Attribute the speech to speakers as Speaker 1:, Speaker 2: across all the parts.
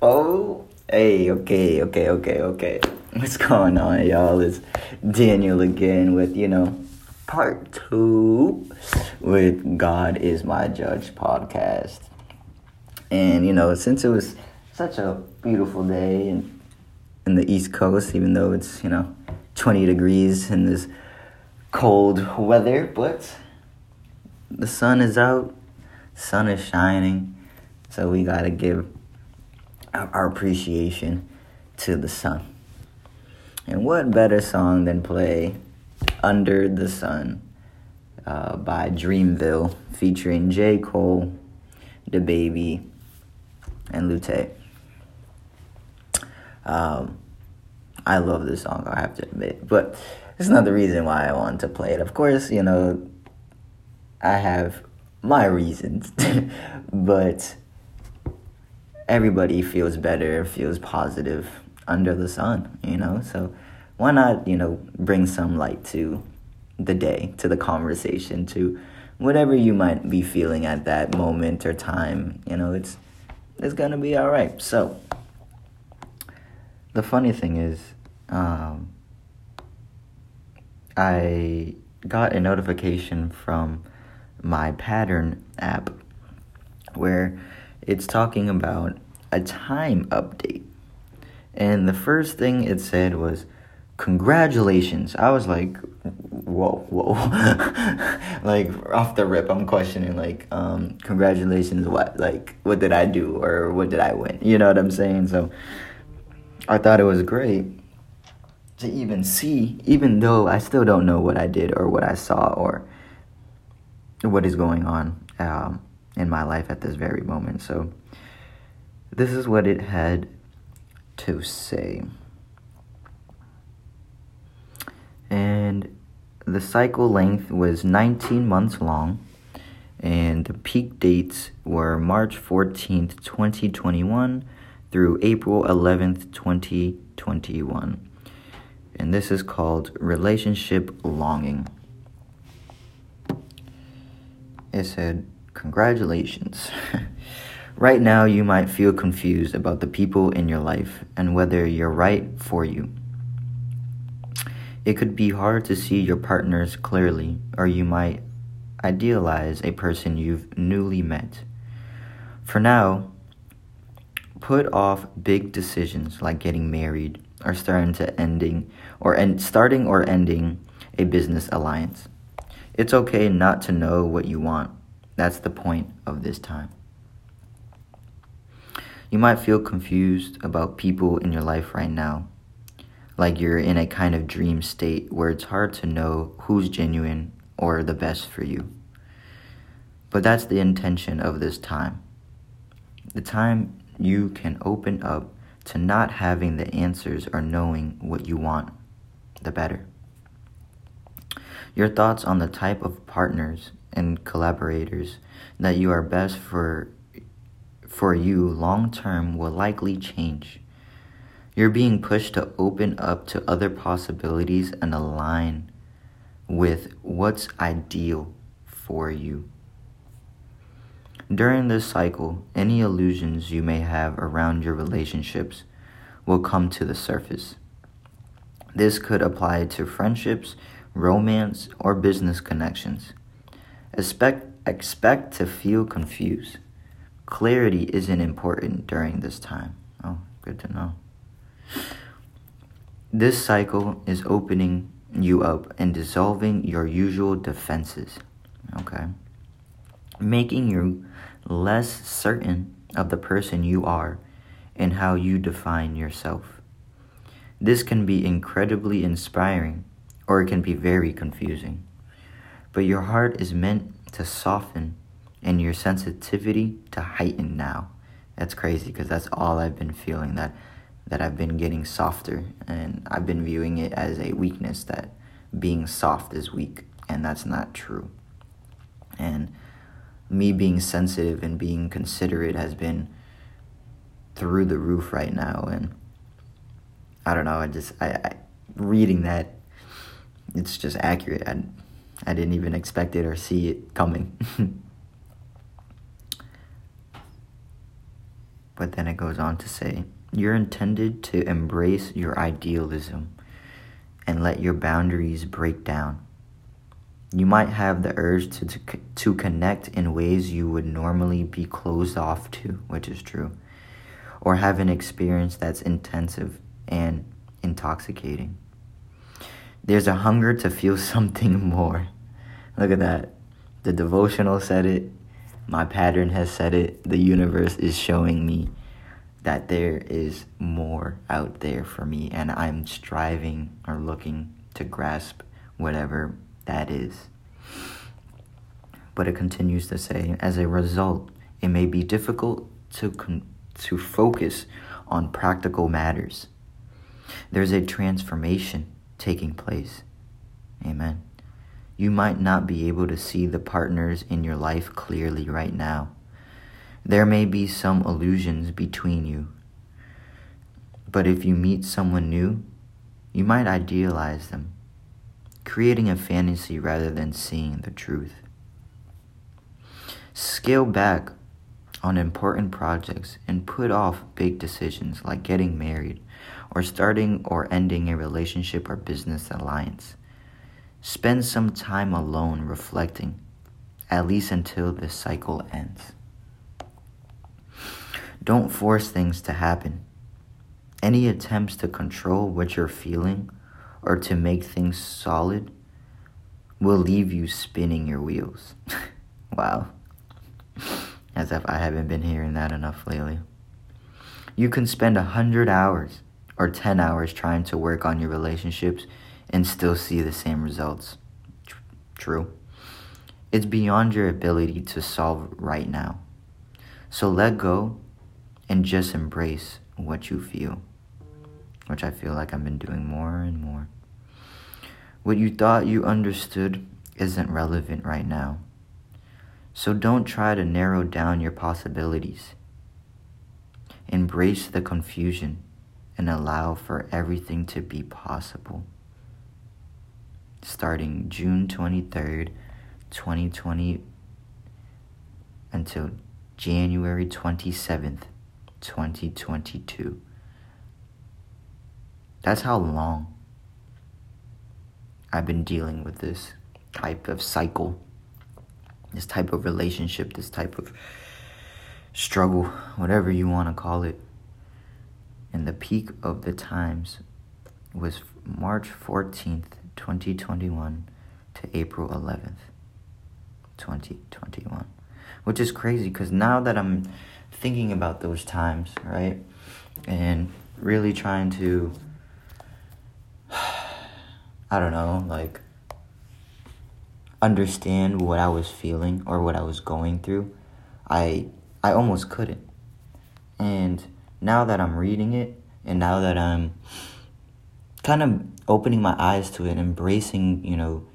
Speaker 1: Oh, hey, okay, okay, okay, okay. What's going on, y'all? It's Daniel again with, you know, part two with God is My Judge podcast. And, you know, since it was such a beautiful day in, in the East Coast, even though it's, you know, 20 degrees in this cold weather, but the sun is out, sun is shining, so we gotta give our appreciation to the sun. And what better song than play Under the Sun uh, by Dreamville featuring J. Cole, DaBaby, and Lute. Um, I love this song, I have to admit. But it's not the reason why I want to play it. Of course, you know, I have my reasons. but everybody feels better, feels positive under the sun, you know? So why not, you know, bring some light to the day, to the conversation, to whatever you might be feeling at that moment or time, you know, it's it's going to be all right. So the funny thing is um, I got a notification from my pattern app where it's talking about a time update. And the first thing it said was, Congratulations. I was like, whoa, whoa. like, off the rip, I'm questioning, like, um, congratulations, what? Like, what did I do or what did I win? You know what I'm saying? So, I thought it was great to even see, even though I still don't know what I did or what I saw or what is going on. Um, in my life at this very moment. So, this is what it had to say. And the cycle length was 19 months long, and the peak dates were March 14th, 2021 through April 11th, 2021. And this is called relationship longing. It said, Congratulations. right now, you might feel confused about the people in your life and whether you're right for you. It could be hard to see your partners clearly, or you might idealize a person you've newly met. For now, put off big decisions like getting married or starting to ending or starting or ending a business alliance. It's okay not to know what you want that's the point of this time. You might feel confused about people in your life right now, like you're in a kind of dream state where it's hard to know who's genuine or the best for you. But that's the intention of this time. The time you can open up to not having the answers or knowing what you want, the better. Your thoughts on the type of partners and collaborators that you are best for for you long term will likely change. You're being pushed to open up to other possibilities and align with what's ideal for you. During this cycle, any illusions you may have around your relationships will come to the surface. This could apply to friendships, romance, or business connections. Expect, expect to feel confused. Clarity isn't important during this time. Oh, good to know. This cycle is opening you up and dissolving your usual defenses. Okay? Making you less certain of the person you are and how you define yourself. This can be incredibly inspiring or it can be very confusing. But your heart is meant to soften and your sensitivity to heighten now. That's crazy because that's all I've been feeling that that I've been getting softer and I've been viewing it as a weakness that being soft is weak and that's not true. And me being sensitive and being considerate has been through the roof right now and I don't know, I just I, I reading that, it's just accurate. I, I didn't even expect it or see it coming. but then it goes on to say, You're intended to embrace your idealism and let your boundaries break down. You might have the urge to, to, to connect in ways you would normally be closed off to, which is true, or have an experience that's intensive and intoxicating. There's a hunger to feel something more. Look at that. The devotional said it. My pattern has said it. The universe is showing me that there is more out there for me, and I'm striving or looking to grasp whatever that is. But it continues to say, as a result, it may be difficult to, con- to focus on practical matters. There's a transformation taking place. Amen. You might not be able to see the partners in your life clearly right now. There may be some illusions between you. But if you meet someone new, you might idealize them creating a fantasy rather than seeing the truth. Scale back on important projects and put off big decisions like getting married or starting or ending a relationship or business alliance. Spend some time alone reflecting, at least until this cycle ends. Don't force things to happen. Any attempts to control what you're feeling or to make things solid will leave you spinning your wheels. wow. As if I haven't been hearing that enough lately. You can spend a hundred hours or 10 hours trying to work on your relationships and still see the same results. True. It's beyond your ability to solve right now. So let go and just embrace what you feel which I feel like I've been doing more and more. What you thought you understood isn't relevant right now. So don't try to narrow down your possibilities. Embrace the confusion and allow for everything to be possible. Starting June 23rd, 2020 until January 27th, 2022. That's how long I've been dealing with this type of cycle, this type of relationship, this type of struggle, whatever you want to call it. And the peak of the times was March 14th, 2021 to April 11th, 2021. Which is crazy because now that I'm thinking about those times, right? And really trying to I don't know, like understand what I was feeling or what I was going through. I I almost couldn't. And now that I'm reading it and now that I'm kind of opening my eyes to it, embracing, you know,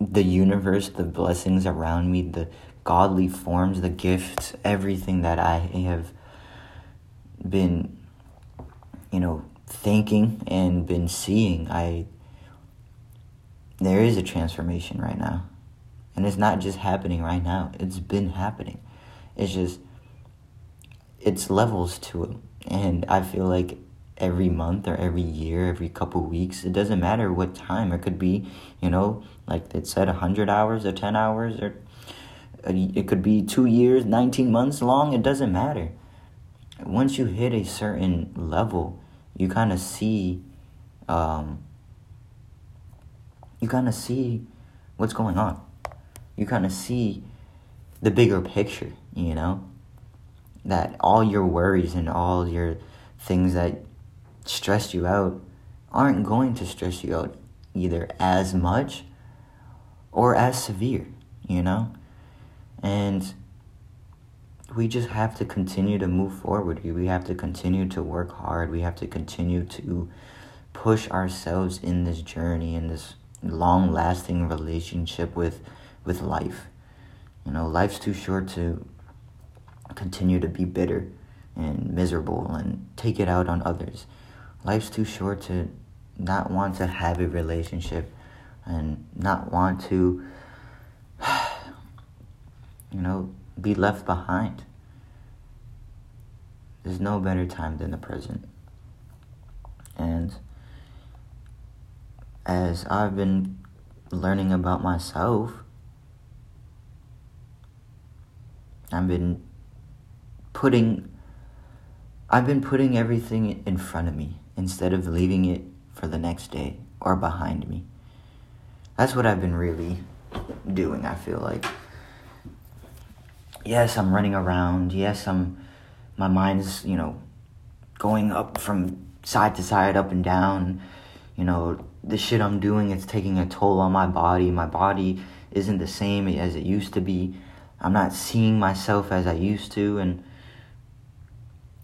Speaker 1: the universe, the blessings around me, the godly forms, the gifts, everything that I have been, you know, thinking and been seeing, I there is a transformation right now. And it's not just happening right now. It's been happening. It's just it's levels to it. And I feel like every month or every year, every couple weeks, it doesn't matter what time. It could be, you know, like it said 100 hours or 10 hours or it could be 2 years, 19 months long, it doesn't matter. Once you hit a certain level, you kind of see um, you kind of see what's going on you kind of see the bigger picture you know that all your worries and all your things that stress you out aren't going to stress you out either as much or as severe you know and we just have to continue to move forward. We have to continue to work hard. We have to continue to push ourselves in this journey, in this long lasting relationship with with life. You know, life's too short to continue to be bitter and miserable and take it out on others. Life's too short to not want to have a relationship and not want to, you know, be left behind. There's no better time than the present. And as I've been learning about myself, I've been putting I've been putting everything in front of me instead of leaving it for the next day or behind me. That's what I've been really doing, I feel like. Yes, I'm running around. Yes, I'm my mind's, you know, going up from side to side, up and down. You know, the shit I'm doing it's taking a toll on my body. My body isn't the same as it used to be. I'm not seeing myself as I used to and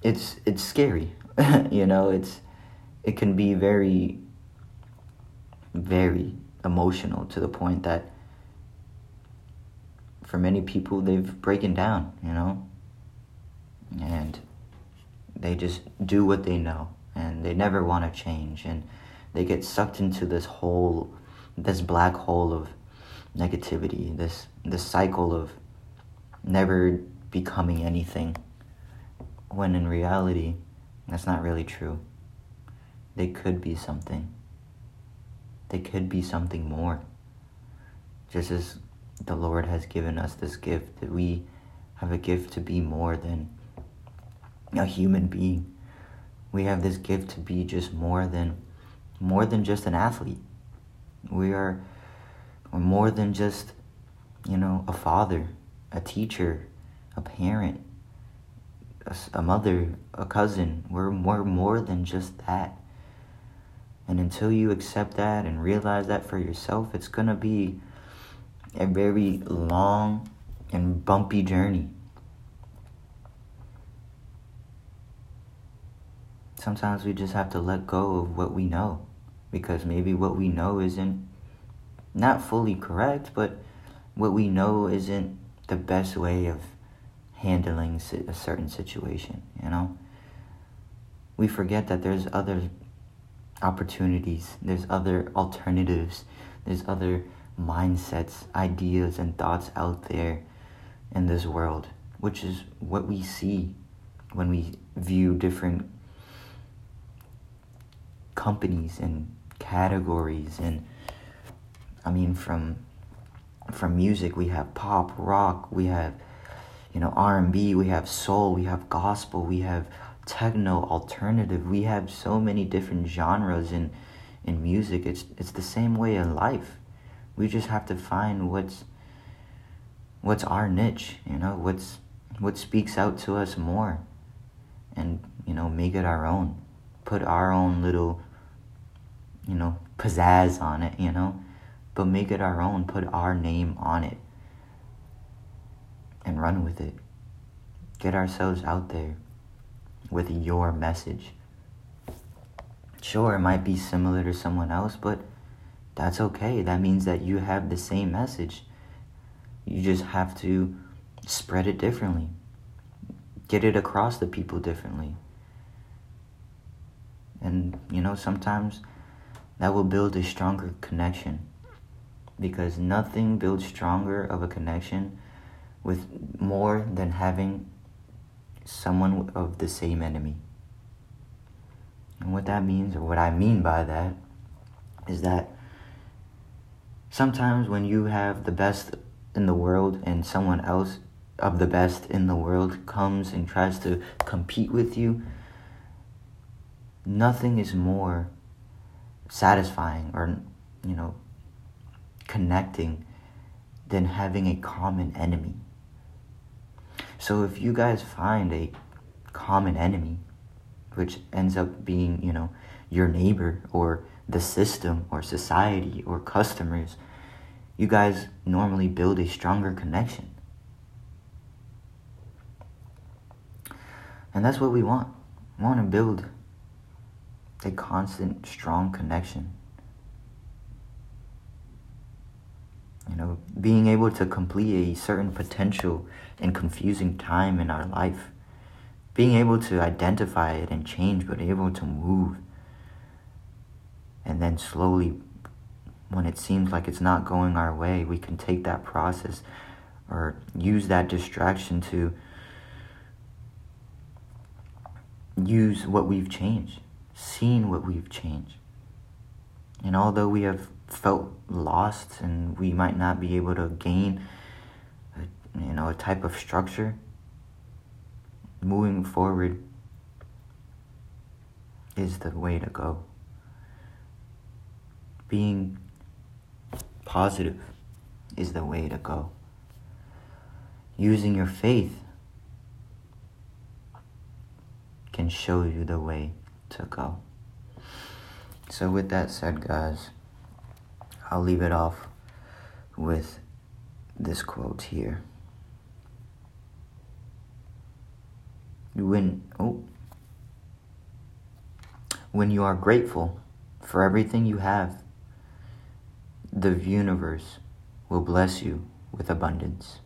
Speaker 1: it's it's scary. you know, it's it can be very very emotional to the point that for many people they've broken down, you know? And they just do what they know and they never want to change and they get sucked into this whole this black hole of negativity, this this cycle of never becoming anything when in reality that's not really true. They could be something. They could be something more. Just as the Lord has given us this gift, that we have a gift to be more than a human being. We have this gift to be just more than more than just an athlete. We are more than just, you know, a father, a teacher, a parent, a, a mother, a cousin. We're more more than just that. And until you accept that and realize that for yourself, it's going to be a very long and bumpy journey. Sometimes we just have to let go of what we know because maybe what we know isn't not fully correct, but what we know isn't the best way of handling a certain situation, you know? We forget that there's other opportunities, there's other alternatives, there's other mindsets, ideas, and thoughts out there in this world, which is what we see when we view different companies and categories. And I mean from from music we have pop, rock, we have you know R&B, we have soul, we have gospel, we have techno, alternative. We have so many different genres in in music. It's it's the same way in life. We just have to find what's what's our niche, you know, what's what speaks out to us more and, you know, make it our own. Put our own little you know, pizzazz on it, you know, but make it our own, put our name on it and run with it. Get ourselves out there with your message. Sure, it might be similar to someone else, but that's okay. That means that you have the same message. You just have to spread it differently, get it across the people differently. And, you know, sometimes that will build a stronger connection because nothing builds stronger of a connection with more than having someone of the same enemy. And what that means, or what I mean by that, is that sometimes when you have the best in the world and someone else of the best in the world comes and tries to compete with you, nothing is more satisfying or, you know, connecting than having a common enemy. So if you guys find a common enemy, which ends up being, you know, your neighbor or the system or society or customers, you guys normally build a stronger connection. And that's what we want. We want to build a constant, strong connection. You know, being able to complete a certain potential and confusing time in our life. Being able to identify it and change, but able to move And then slowly, when it seems like it's not going our way, we can take that process or use that distraction to use what we've changed, seen what we've changed. And although we have felt lost and we might not be able to gain a, you know a type of structure moving forward is the way to go. Being positive is the way to go. Using your faith can show you the way to go. So with that said guys I'll leave it off with this quote here. When oh when you are grateful for everything you have, the universe will bless you with abundance.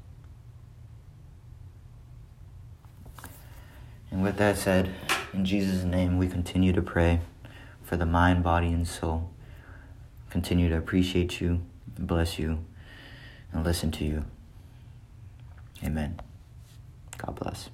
Speaker 1: And with that said, in Jesus' name, we continue to pray for the mind, body, and soul continue to appreciate you, bless you, and listen to you. Amen. God bless.